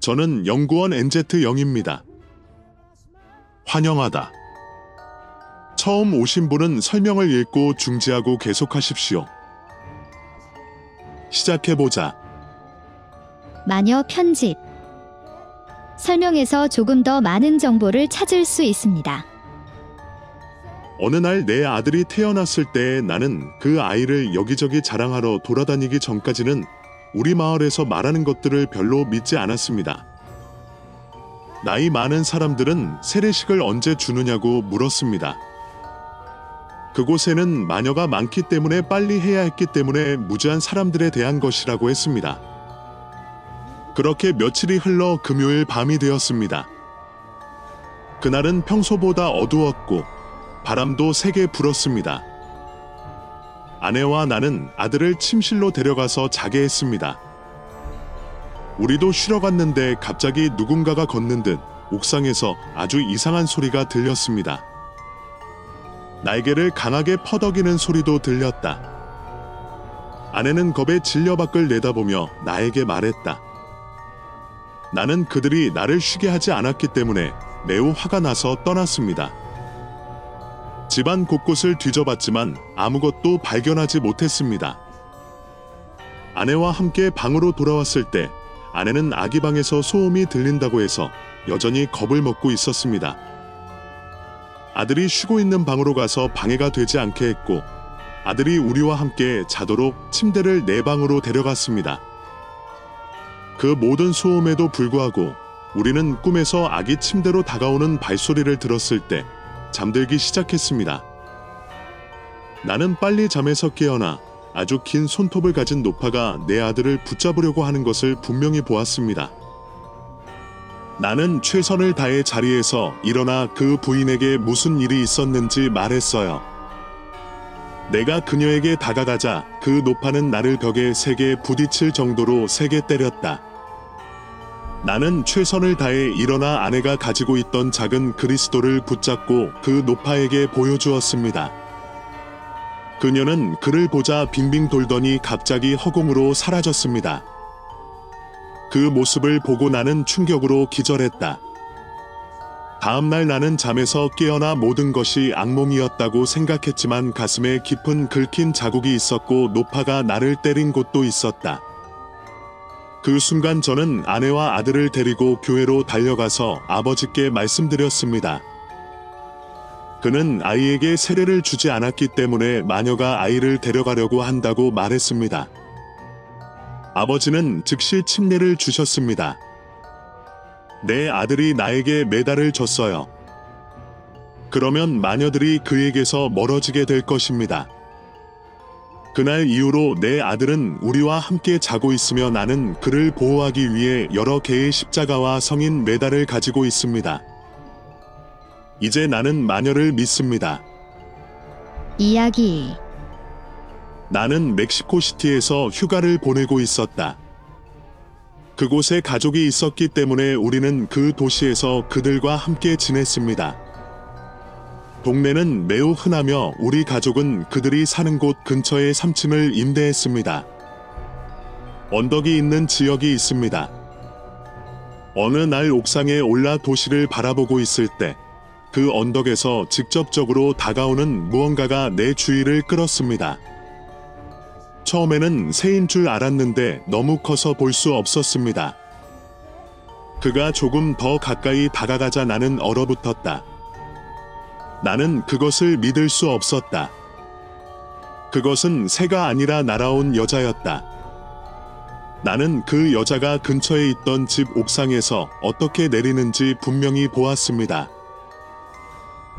저는 연구원 NZ0입니다. 환영하다. 처음 오신 분은 설명을 읽고 중지하고 계속하십시오. 시작해보자. 마녀 편집. 설명에서 조금 더 많은 정보를 찾을 수 있습니다. 어느 날 내 아들이 태어났을 때 나는 그 아이를 여기저기 자랑하러 돌아다니기 전까지는 우리 마을에서 말하는 것들을 별로 믿지 않았습니다. 나이 많은 사람들은 세례식을 언제 주느냐고 물었습니다. 그곳에는 마녀가 많기 때문에 빨리 해야 했기 때문에 무지한 사람들에 대한 것이라고 했습니다. 그렇게 며칠이 흘러 금요일 밤이 되었습니다. 그날은 평소보다 어두웠고 바람도 세게 불었습니다. 아내와 나는 아들을 침실로 데려가서 자게 했습니다. 우리도 쉬러 갔는데 갑자기 누군가가 걷는 듯 옥상에서 아주 이상한 소리가 들렸습니다. 날개를 강하게 퍼덕이는 소리도 들렸다. 아내는 겁에 질려 밖을 내다보며 나에게 말했다. 나는 그들이 나를 쉬게 하지 않았기 때문에 매우 화가 나서 떠났습니다. 집안 곳곳을 뒤져봤지만 아무것도 발견하지 못했습니다. 아내와 함께 방으로 돌아왔을 때 아내는 아기 방에서 소음이 들린다고 해서 여전히 겁을 먹고 있었습니다. 아들이 쉬고 있는 방으로 가서 방해가 되지 않게 했고 아들이 우리와 함께 자도록 침대를 내 방으로 데려갔습니다. 그 모든 소음에도 불구하고 우리는 꿈에서 아기 침대로 다가오는 발소리를 들었을 때 잠들기 시작했습니다. 나는 빨리 잠에서 깨어나 아주 긴 손톱을 가진 노파가 내 아들을 붙잡으려고 하는 것을 분명히 보았습니다. 나는 최선을 다해 자리에서 일어나 그 부인에게 무슨 일이 있었는지 말했어요. 내가 그녀에게 다가가자 그 노파는 나를 벽에 세게 부딪힐 정도로 세게 때렸다. 나는 최선을 다해 일어나 아내가 가지고 있던 작은 그리스도를 붙잡고 그 노파에게 보여주었습니다. 그녀는 그를 보자 빙빙 돌더니 갑자기 허공으로 사라졌습니다. 그 모습을 보고 나는 충격으로 기절했다. 다음날 나는 잠에서 깨어나 모든 것이 악몽이었다고 생각했지만 가슴에 깊은 긁힌 자국이 있었고 노파가 나를 때린 곳도 있었다. 그 순간 저는 아내와 아들을 데리고 교회로 달려가서 아버지께 말씀드렸습니다. 그는 아이에게 세례를 주지 않았기 때문에 마녀가 아이를 데려가려고 한다고 말했습니다. 아버지는 즉시 침례를 주셨습니다. 내 아들이 나에게 메달을 줬어요. 그러면 마녀들이 그에게서 멀어지게 될 것입니다. 그날 이후로 내 아들은 우리와 함께 자고 있으며 나는 그를 보호하기 위해 여러 개의 십자가와 성인 메달을 가지고 있습니다. 이제 나는 마녀를 믿습니다. 이야기. 나는 멕시코시티에서 휴가를 보내고 있었다. 그곳에 가족이 있었기 때문에 우리는 그 도시에서 그들과 함께 지냈습니다. 동네는 매우 흔하며 우리 가족은 그들이 사는 곳 근처에 3층을 임대했습니다. 언덕이 있는 지역이 있습니다. 어느 날 옥상에 올라 도시를 바라보고 있을 때 그 언덕에서 직접적으로 다가오는 무언가가 내 주의를 끌었습니다. 처음에는 새인 줄 알았는데 너무 커서 볼 수 없었습니다. 그가 조금 더 가까이 다가가자 나는 얼어붙었다. 나는 그것을 믿을 수 없었다. 그것은 새가 아니라 날아온 여자였다. 나는 그 여자가 근처에 있던 집 옥상에서 어떻게 내리는지 분명히 보았습니다.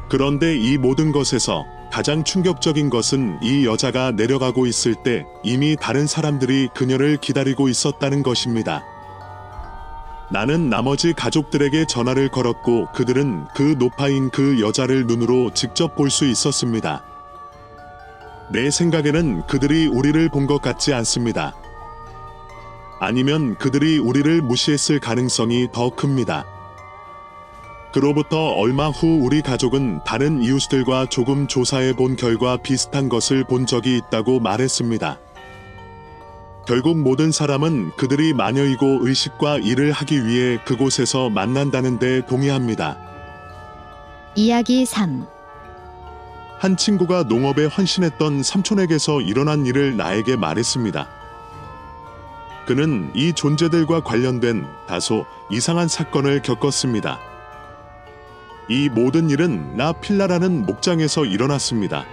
그런데 이 모든 것에서 가장 충격적인 것은 이 여자가 내려가고 있을 때 이미 다른 사람들이 그녀를 기다리고 있었다는 것입니다. 나는 나머지 가족들에게 전화를 걸었고 그들은 그 노파인 그 여자를 눈으로 직접 볼 수 있었습니다. 내 생각에는 그들이 우리를 본 것 같지 않습니다. 아니면 그들이 우리를 무시했을 가능성이 더 큽니다. 그로부터 얼마 후 우리 가족은 다른 이웃들과 조금 조사해 본 결과 비슷한 것을 본 적이 있다고 말했습니다. 결국 모든 사람은 그들이 마녀이고 의식과 일을 하기 위해 그곳에서 만난다는 데 동의합니다. 이야기 3. 한 친구가 농업에 헌신했던 삼촌에게서 일어난 일을 나에게 말했습니다. 그는 이 존재들과 관련된 다소 이상한 사건을 겪었습니다. 이 모든 일은 나 필라라는 목장에서 일어났습니다.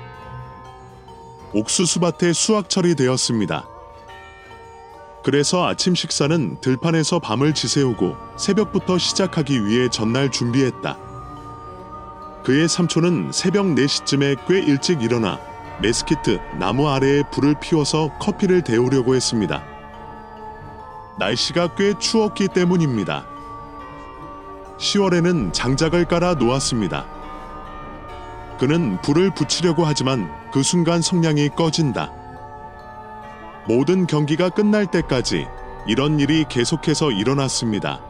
옥수수밭에 수확철이 되었습니다. 그래서 아침 식사는 들판에서 밤을 지새우고 새벽부터 시작하기 위해 전날 준비했다. 그의 삼촌은 새벽 4시쯤에 꽤 일찍 일어나 메스키트 나무 아래에 불을 피워서 커피를 데우려고 했습니다. 날씨가 꽤 추웠기 때문입니다. 10월에는 장작을 깔아 놓았습니다. 그는 불을 붙이려고 하지만 그 순간 성냥이 꺼진다. 모든 경기가 끝날 때까지 이런 일이 계속해서 일어났습니다.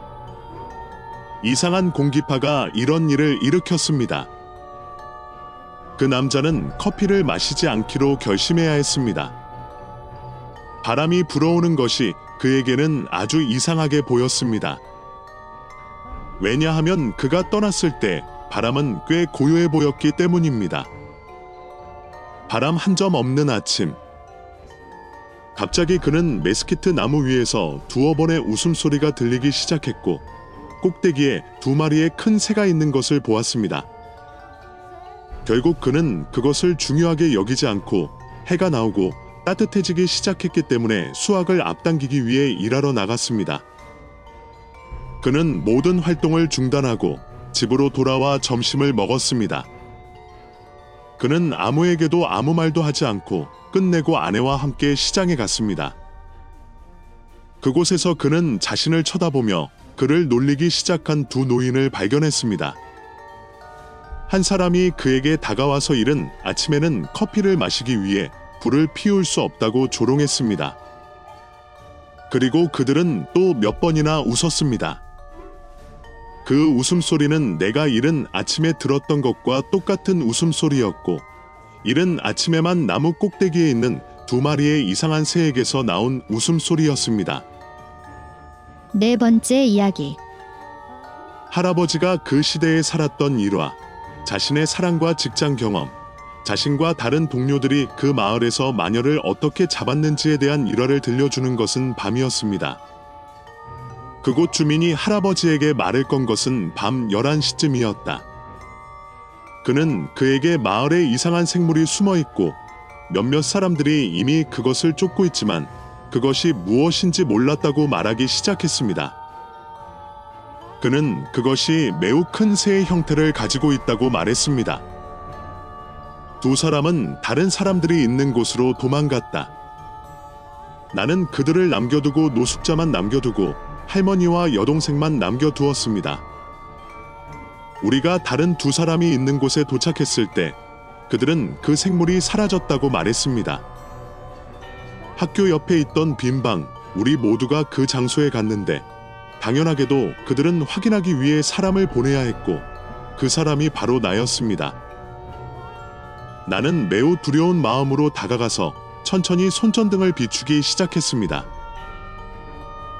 이상한 공기파가 이런 일을 일으켰습니다. 그 남자는 커피를 마시지 않기로 결심해야 했습니다. 바람이 불어오는 것이 그에게는 아주 이상하게 보였습니다. 왜냐하면 그가 떠났을 때 바람은 꽤 고요해 보였기 때문입니다. 바람 한 점 없는 아침. 갑자기 그는 메스키트 나무 위에서 두어 번의 웃음소리가 들리기 시작했고 꼭대기에 두 마리의 큰 새가 있는 것을 보았습니다. 결국 그는 그것을 중요하게 여기지 않고 해가 나오고 따뜻해지기 시작했기 때문에 수확을 앞당기기 위해 일하러 나갔습니다. 그는 모든 활동을 중단하고 집으로 돌아와 점심을 먹었습니다. 그는 아무에게도 아무 말도 하지 않고 끝내고 아내와 함께 시장에 갔습니다. 그곳에서 그는 자신을 쳐다보며 그를 놀리기 시작한 두 노인을 발견했습니다. 한 사람이 그에게 다가와서 이른 아침에는 커피를 마시기 위해 불을 피울 수 없다고 조롱했습니다. 그리고 그들은 또 몇 번이나 웃었습니다. 그 웃음소리는 내가 이른 아침에 들었던 것과 똑같은 웃음소리였고, 이른 아침에만 나무 꼭대기에 있는 두 마리의 이상한 새에게서 나온 웃음소리였습니다. 네 번째 이야기. 할아버지가 그 시대에 살았던 일화, 자신의 사랑과 직장 경험, 자신과 다른 동료들이 그 마을에서 마녀를 어떻게 잡았는지에 대한 일화를 들려주는 것은 밤이었습니다. 그곳 주민이 할아버지에게 말을 건 것은 밤 11시쯤이었다. 그는 그에게 마을에 이상한 생물이 숨어 있고 몇몇 사람들이 이미 그것을 쫓고 있지만 그것이 무엇인지 몰랐다고 말하기 시작했습니다. 그는 그것이 매우 큰 새의 형태를 가지고 있다고 말했습니다. 두 사람은 다른 사람들이 있는 곳으로 도망갔다. 나는 그들을 남겨두고 노숙자만 남겨두고 할머니와 여동생만 남겨두었습니다. 우리가 다른 두 사람이 있는 곳에 도착했을 때 그들은 그 생물이 사라졌다고 말했습니다. 학교 옆에 있던 빈 방, 우리 모두가 그 장소에 갔는데 당연하게도 그들은 확인하기 위해 사람을 보내야 했고 그 사람이 바로 나였습니다. 나는 매우 두려운 마음으로 다가가서 천천히 손전등을 비추기 시작했습니다.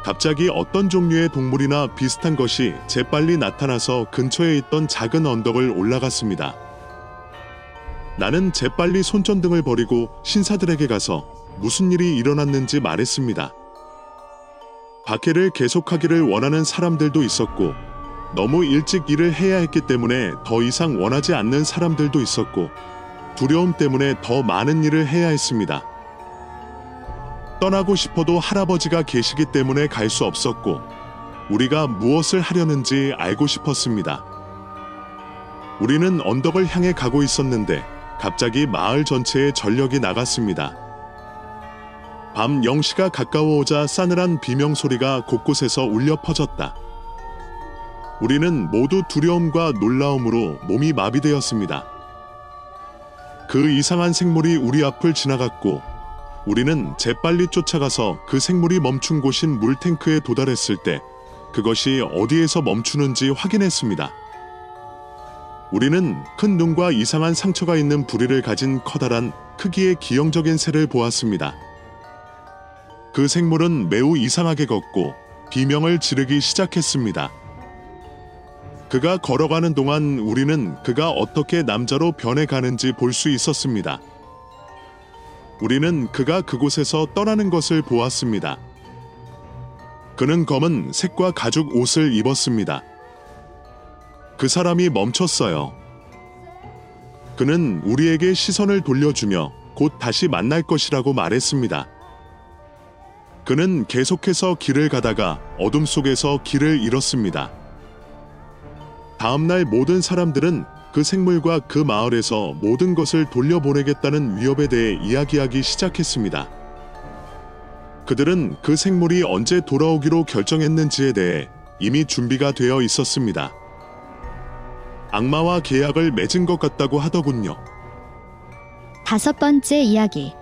갑자기 어떤 종류의 동물이나 비슷한 것이 재빨리 나타나서 근처에 있던 작은 언덕을 올라갔습니다. 나는 재빨리 손전등을 버리고 신사들에게 가서 무슨 일이 일어났는지 말했습니다. 박해를 계속하기를 원하는 사람들도 있었고, 너무 일찍 일을 해야 했기 때문에 더 이상 원하지 않는 사람들도 있었고, 두려움 때문에 더 많은 일을 해야 했습니다. 떠나고 싶어도 할아버지가 계시기 때문에 갈 수 없었고, 우리가 무엇을 하려는지 알고 싶었습니다. 우리는 언덕을 향해 가고 있었는데, 갑자기 마을 전체에 전력이 나갔습니다. 밤 0시가 가까워오자 싸늘한 비명 소리가 곳곳에서 울려 퍼졌다. 우리는 모두 두려움과 놀라움으로 몸이 마비되었습니다. 그 이상한 생물이 우리 앞을 지나갔고 우리는 재빨리 쫓아가서 그 생물이 멈춘 곳인 물탱크에 도달했을 때 그것이 어디에서 멈추는지 확인했습니다. 우리는 큰 눈과 이상한 상처가 있는 부리를 가진 커다란 크기의 기형적인 새를 보았습니다. 그 생물은 매우 이상하게 걷고 비명을 지르기 시작했습니다. 그가 걸어가는 동안 우리는 그가 어떻게 남자로 변해가는지 볼 수 있었습니다. 우리는 그가 그곳에서 떠나는 것을 보았습니다. 그는 검은 색과 가죽 옷을 입었습니다. 그 사람이 멈췄어요. 그는 우리에게 시선을 돌려주며 곧 다시 만날 것이라고 말했습니다. 그는 계속해서 길을 가다가 어둠 속에서 길을 잃었습니다. 다음날 모든 사람들은 그 생물과 그 마을에서 모든 것을 돌려보내겠다는 위협에 대해 이야기하기 시작했습니다. 그들은 그 생물이 언제 돌아오기로 결정했는지에 대해 이미 준비가 되어 있었습니다. 악마와 계약을 맺은 것 같다고 하더군요. 다섯 번째 이야기.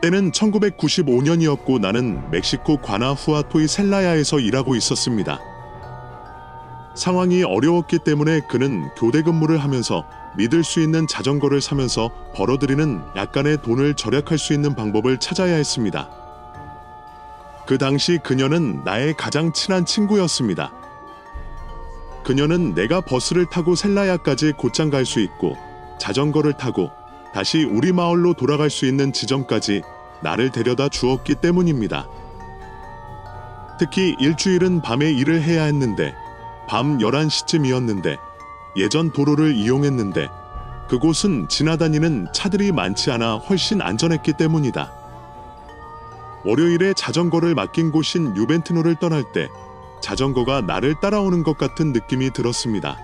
때는 1995년이었고 나는 멕시코 과나후아토의 셀라야에서 일하고 있었습니다. 상황이 어려웠기 때문에 그는 교대 근무를 하면서 믿을 수 있는 자전거를 사면서 벌어들이는 약간의 돈을 절약할 수 있는 방법을 찾아야 했습니다. 그 당시 그녀는 나의 가장 친한 친구였습니다. 그녀는 내가 버스를 타고 셀라야까지 곧장 갈 수 있고 자전거를 타고 다시 우리 마을로 돌아갈 수 있는 지점까지 나를 데려다 주었기 때문입니다. 특히 일주일은 밤에 일을 해야 했는데 밤 11시쯤이었는데 예전 도로를 이용했는데 그곳은 지나다니는 차들이 많지 않아 훨씬 안전했기 때문이다. 월요일에 자전거를 맡긴 곳인 유벤트노를 떠날 때 자전거가 나를 따라오는 것 같은 느낌이 들었습니다.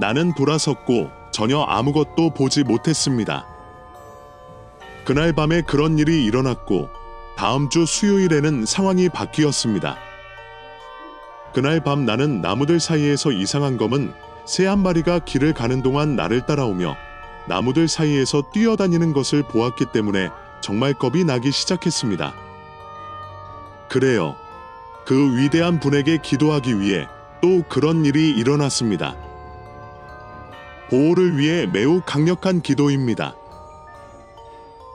나는 돌아섰고 전혀 아무것도 보지 못했습니다. 그날 밤에 그런 일이 일어났고 다음 주 수요일에는 상황이 바뀌었습니다. 그날 밤 나는 나무들 사이에서 이상한 검은 새 한 마리가 길을 가는 동안 나를 따라오며 나무들 사이에서 뛰어다니는 것을 보았기 때문에 정말 겁이 나기 시작했습니다. 그래요. 그 위대한 분에게 기도하기 위해 또 그런 일이 일어났습니다. 보호를 위해 매우 강력한 기도입니다.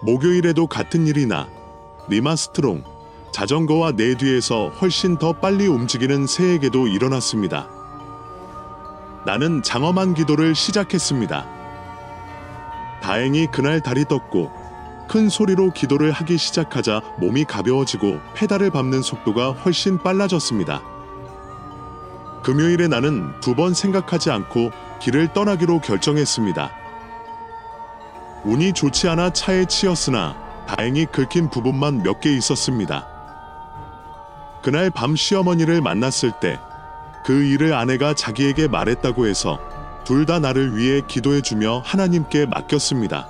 목요일에도 같은 일이 나 리마스트롱 자전거와 내 뒤에서 훨씬 더 빨리 움직이는 새에게도 일어났습니다. 나는 장엄한 기도를 시작했습니다. 다행히 그날 달이 떴고 큰 소리로 기도를 하기 시작하자 몸이 가벼워지고 페달을 밟는 속도가 훨씬 빨라졌습니다. 금요일에 나는 두 번 생각하지 않고 길을 떠나기로 결정했습니다. 운이 좋지 않아 차에 치였으나 다행히 긁힌 부분만 몇 개 있었습니다. 그날 밤 시어머니를 만났을 때 그 일을 아내가 자기에게 말했다고 해서 둘 다 나를 위해 기도해 주며 하나님께 맡겼습니다.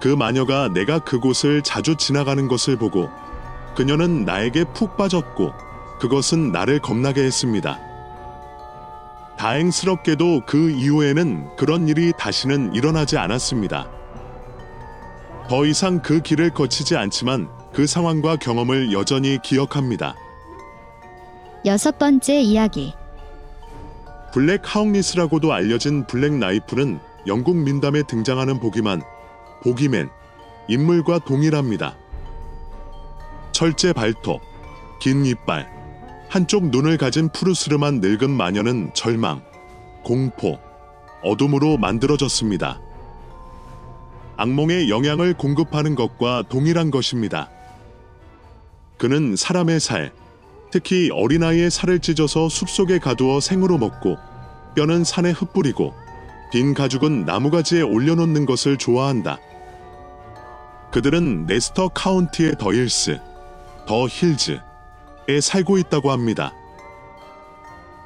그 마녀가 내가 그곳을 자주 지나가는 것을 보고 그녀는 나에게 푹 빠졌고 그것은 나를 겁나게 했습니다. 다행스럽게도 그 이후에는 그런 일이 다시는 일어나지 않았습니다. 더 이상 그 길을 거치지 않지만 그 상황과 경험을 여전히 기억합니다. 여섯 번째 이야기. 블랙 하웅리스라고도 알려진 블랙 나이프는 영국 민담에 등장하는 보기만, 보기맨, 인물과 동일합니다. 철제 발톱, 긴 이빨, 한쪽 눈을 가진 푸르스름한 늙은 마녀는 절망, 공포, 어둠으로 만들어졌습니다. 악몽에 영향을 공급하는 것과 동일한 것입니다. 그는 사람의 살, 특히 어린아이의 살을 찢어서 숲속에 가두어 생으로 먹고 뼈는 산에 흩뿌리고 빈 가죽은 나무가지에 올려놓는 것을 좋아한다. 그들은 레스터 카운티의 더 힐스, 더 힐즈에 살고 있다고 합니다.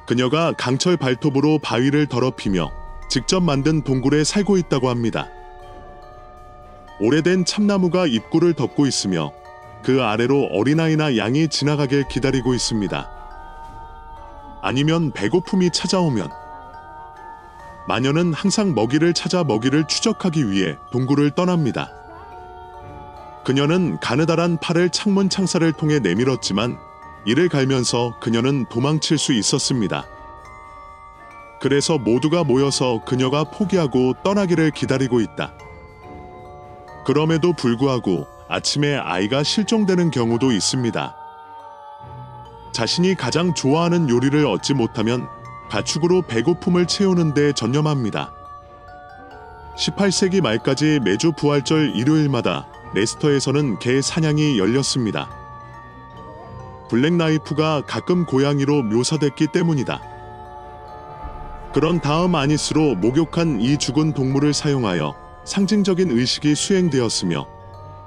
그녀가 강철 발톱으로 바위를 더럽히며 직접 만든 동굴에 살고 있다고 합니다. 오래된 참나무가 입구를 덮고 있으며 그 아래로 어린아이나 양이 지나가길 기다리고 있습니다. 아니면 배고픔이 찾아오면 마녀는 항상 먹이를 찾아 먹이를 추적하기 위해 동굴을 떠납니다. 그녀는 가느다란 팔을 창문 창살을 통해 내밀었지만 이를 갈면서 그녀는 도망칠 수 있었습니다. 그래서 모두가 모여서 그녀가 포기하고 떠나기를 기다리고 있다. 그럼에도 불구하고 아침에 아이가 실종되는 경우도 있습니다. 자신이 가장 좋아하는 요리를 얻지 못하면 가축으로 배고픔을 채우는 데 전념합니다. 18세기 말까지 매주 부활절 일요일마다 레스터에서는 개 사냥이 열렸습니다. 블랙나이프가 가끔 고양이로 묘사됐기 때문이다. 그런 다음 아니스로 목욕한 이 죽은 동물을 사용하여 상징적인 의식이 수행되었으며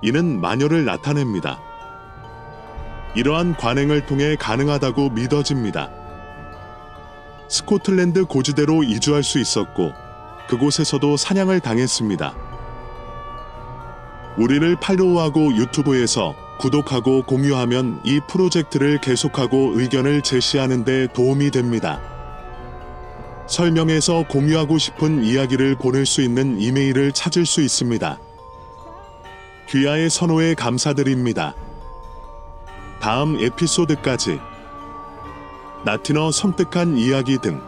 이는 마녀를 나타냅니다. 이러한 관행을 통해 가능하다고 믿어집니다. 스코틀랜드 고지대로 이주할 수 있었고 그곳에서도 사냥을 당했습니다. 우리를 팔로우하고 유튜브에서 구독하고 공유하면 이 프로젝트를 계속하고 의견을 제시하는 데 도움이 됩니다. 설명에서 공유하고 싶은 이야기를 보낼 수 있는 이메일을 찾을 수 있습니다. 귀하의 선호에 감사드립니다. 다음 에피소드까지 나티너 섬뜩한 이야기 등